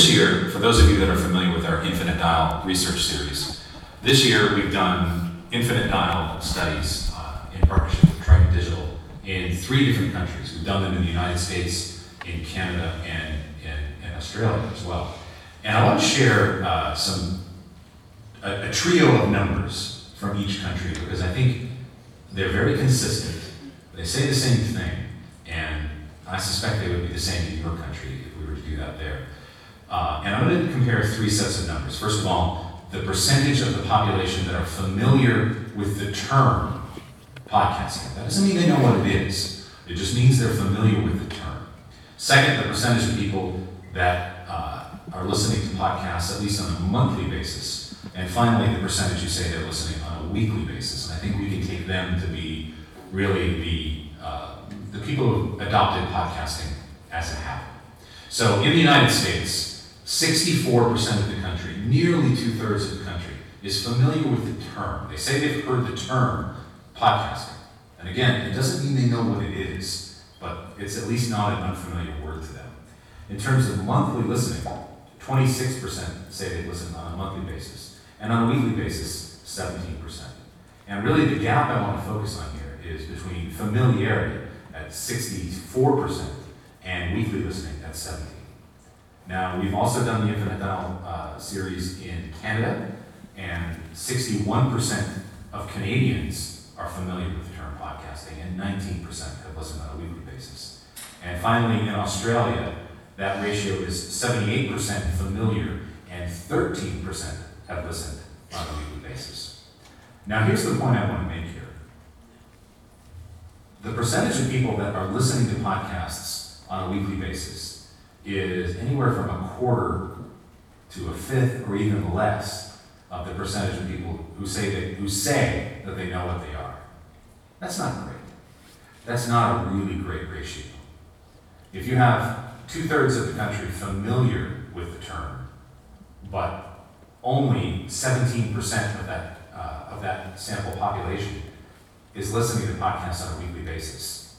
this year, for those of you that are familiar with our Infinite Dial research series, this year we've done Infinite Dial studies uh, in partnership with Triton Digital in three different countries. We've done them in the United States, in Canada, and in, Australia as well. And I want to share uh, some a, a trio of numbers from each country because I think they're very consistent. They say the same thing, and I suspect they would be the same in your country if we were to do that there. Uh, and I'm going to compare three sets of numbers. First of all, the percentage of the population that are familiar with the term podcasting. That doesn't mean they know what it is, it just means they're familiar with the term. Second, the percentage of people that uh, are listening to podcasts at least on a monthly basis. And finally, the percentage you say they're listening on a weekly basis. And I think we can take them to be really the, uh, the people who adopted podcasting as a habit. So in the United States, 64% of the country, nearly two thirds of the country, is familiar with the term. They say they've heard the term podcasting. And again, it doesn't mean they know what it is, but it's at least not an unfamiliar word to them. In terms of monthly listening, 26% say they listen on a monthly basis, and on a weekly basis, 17%. And really, the gap I want to focus on here is between familiarity at 64% and weekly listening at 17. Now, we've also done the Infinite Dial uh, series in Canada, and 61% of Canadians are familiar with the term podcasting, and 19% have listened on a weekly basis. And finally, in Australia, that ratio is 78% familiar and 13% have listened on a weekly basis. Now, here's the point I want to make here the percentage of people that are listening to podcasts on a weekly basis is anywhere from a quarter to a fifth or even less of the percentage of people who say that, who say that they know what they are. That's not great. That's not a really great ratio. If you have two thirds of the country familiar with the term, but only 17% of that, uh, of that sample population is listening to podcasts on a weekly basis,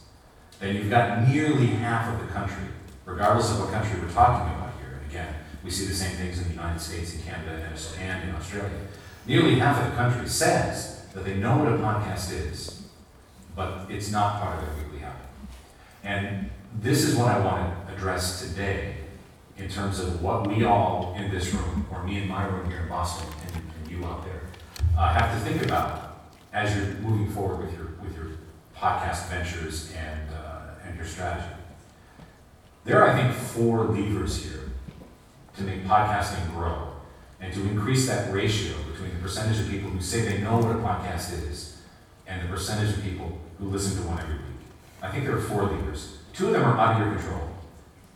then you've got nearly half of the country, regardless of what country we're talking about here. And again, we see the same things in the United States, in Canada, and in Australia. Nearly half of the country says that they know what a podcast is, but it's not part of their weekly habit. And this is what I want to address today in terms of what we all in this room, or me in my room here in Boston, and, and you out there, uh, have to think about as you're moving forward with your with your podcast ventures and uh, and your strategy. There are, I think, four levers here to make podcasting grow and to increase that ratio between the percentage of people who say they know what a podcast is and the percentage of people who listen to one every week. I think there are four levers. Two of them are out of your control,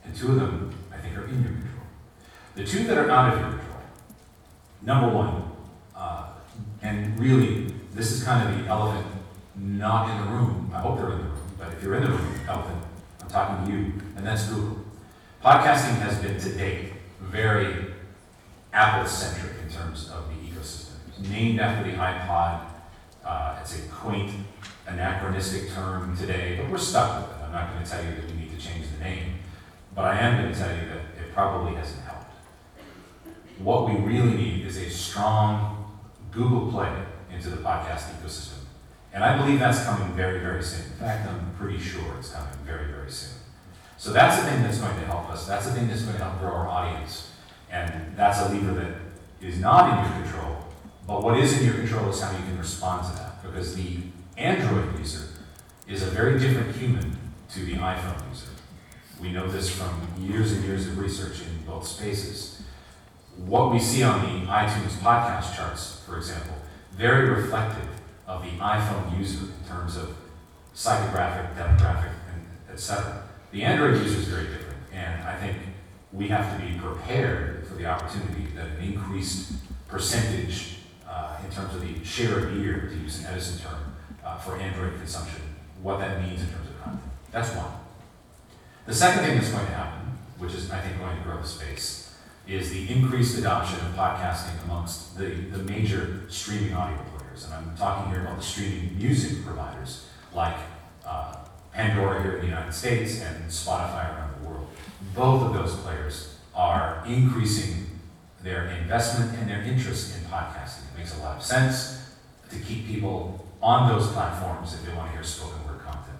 and two of them, I think, are in your control. The two that are out of your control, number one, uh, and really, this is kind of the elephant not in the room. I hope they're in the room, but if you're in the room, elephant, talking to you, and that's Google. Podcasting has been to date very Apple centric in terms of the ecosystem. It's named after the iPod. Uh, it's a quaint, anachronistic term today, but we're stuck with it. I'm not going to tell you that we need to change the name, but I am going to tell you that it probably hasn't helped. What we really need is a strong Google Play into the podcast ecosystem. And I believe that's coming very, very soon. In fact, I'm pretty sure it's coming very, very soon. So that's the thing that's going to help us. That's the thing that's going to help grow our audience. And that's a lever that is not in your control. But what is in your control is how you can respond to that. Because the Android user is a very different human to the iPhone user. We know this from years and years of research in both spaces. What we see on the iTunes podcast charts, for example, very reflective of the iPhone user in terms of psychographic, demographic, and etc. The Android user is very different, and I think we have to be prepared for the opportunity that an increased percentage uh, in terms of the share of ear, to use an Edison term, uh, for Android consumption, what that means in terms of content. That's one. The second thing that's going to happen, which is, I think, going to grow the space, is the increased adoption of podcasting amongst the, the major streaming audio players. And I'm talking here about the streaming music providers like uh, Pandora here in the United States and Spotify around the world. Both of those players are increasing their investment and their interest in podcasting. It makes a lot of sense to keep people on those platforms if they want to hear spoken word content.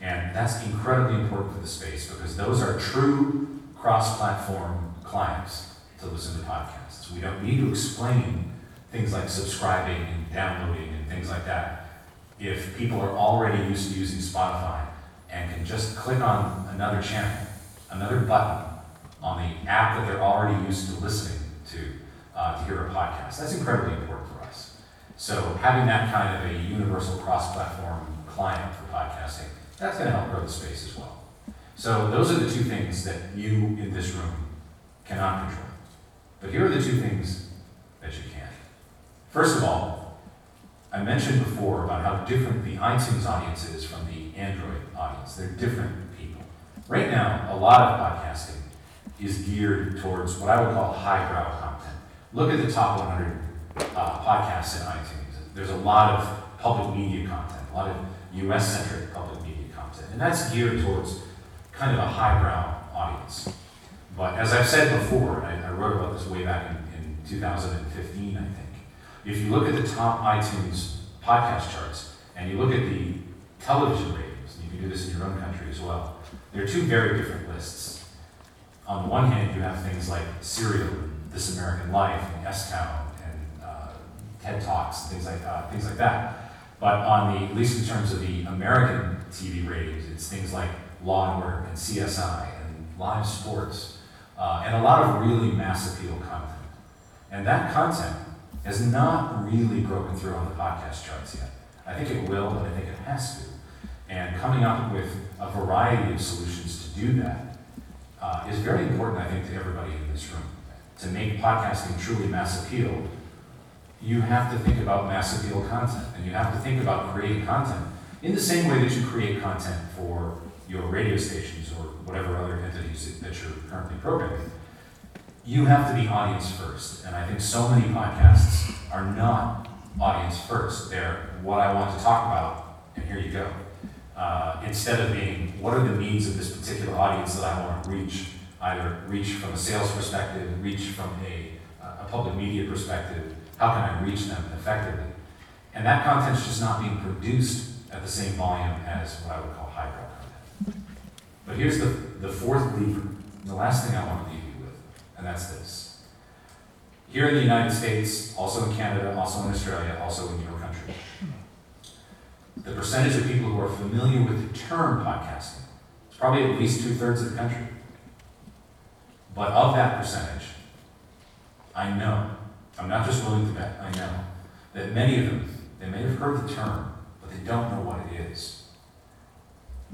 And that's incredibly important for the space because those are true cross platform clients to listen to podcasts. We don't need to explain things like subscribing and downloading and things like that if people are already used to using Spotify and can just click on another channel, another button on the app that they're already used to listening to uh, to hear a podcast. That's incredibly important for us. So having that kind of a universal cross-platform client for podcasting, that's going to help grow the space as well. So those are the two things that you in this room cannot control. But here are the two things that you can. First of all, I mentioned before about how different the iTunes audience is from the Android audience. They're different people. Right now, a lot of podcasting is geared towards what I would call highbrow content. Look at the top 100 uh, podcasts in iTunes. There's a lot of public media content, a lot of US centric public media content, and that's geared towards kind of a highbrow audience. But as I've said before, I, I wrote about this way back in, in 2015, I think. If you look at the top iTunes podcast charts and you look at the television ratings, and you can do this in your own country as well, they're two very different lists. On the one hand, you have things like Serial, This American Life, and S Town, and uh, TED Talks, things like uh, things like that. But on the, at least in terms of the American TV ratings, it's things like Law and Order and CSI and live sports, uh, and a lot of really mass appeal content. And that content has not really broken through on the podcast charts yet. I think it will, but I think it has to. And coming up with a variety of solutions to do that uh, is very important, I think, to everybody in this room. To make podcasting truly mass appeal, you have to think about mass appeal content, and you have to think about creating content in the same way that you create content for your radio stations or whatever other entities that you're currently programming. You have to be audience first, and I think so many podcasts are not audience first. They're what I want to talk about, and here you go. Uh, instead of being what are the needs of this particular audience that I want to reach, either reach from a sales perspective, reach from a, a public media perspective, how can I reach them effectively? And that content's just not being produced at the same volume as what I would call highbrow content. But here's the, the fourth lever, the last thing I want to leave and that's this. Here in the United States, also in Canada, also in Australia, also in your country, the percentage of people who are familiar with the term podcasting is probably at least two thirds of the country. But of that percentage, I know, I'm not just willing to bet, I know, that many of them, they may have heard the term, but they don't know what it is.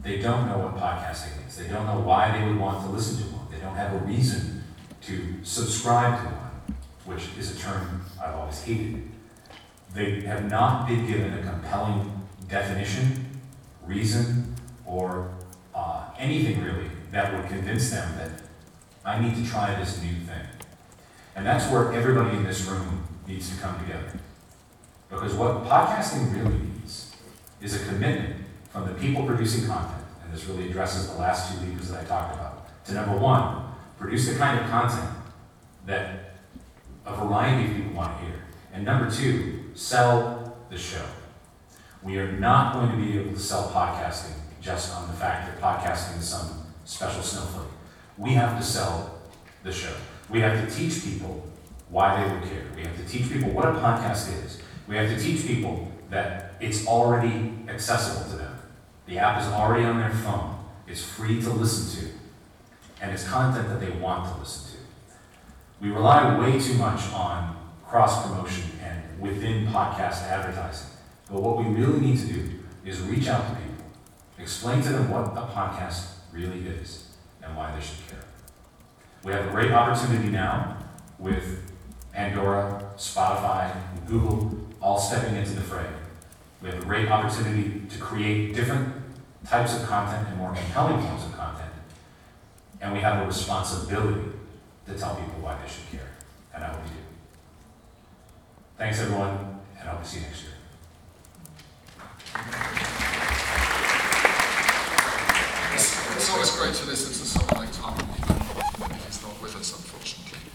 They don't know what podcasting is. They don't know why they would want to listen to one. They don't have a reason to subscribe to one, which is a term I've always hated. They have not been given a compelling definition, reason, or uh, anything really that would convince them that I need to try this new thing. And that's where everybody in this room needs to come together. Because what podcasting really needs is a commitment from the people producing content, and this really addresses the last two levers that I talked about, to number one, produce the kind of content that a variety of people want to hear. And number two, sell the show. We are not going to be able to sell podcasting just on the fact that podcasting is some special snowflake. We have to sell the show. We have to teach people why they would care. We have to teach people what a podcast is. We have to teach people that it's already accessible to them. The app is already on their phone. It's free to listen to. And it's content that they want to listen to. We rely way too much on cross promotion and within podcast advertising. But what we really need to do is reach out to people, explain to them what a podcast really is and why they should care. We have a great opportunity now with Pandora, Spotify, and Google all stepping into the fray. We have a great opportunity to create different types of content and more compelling forms of. And we have a responsibility to tell people why they should care. And I hope you do. Thanks, everyone, and I hope to see you next year. It's, always great to listen to someone like Tom, he's not with us, unfortunately.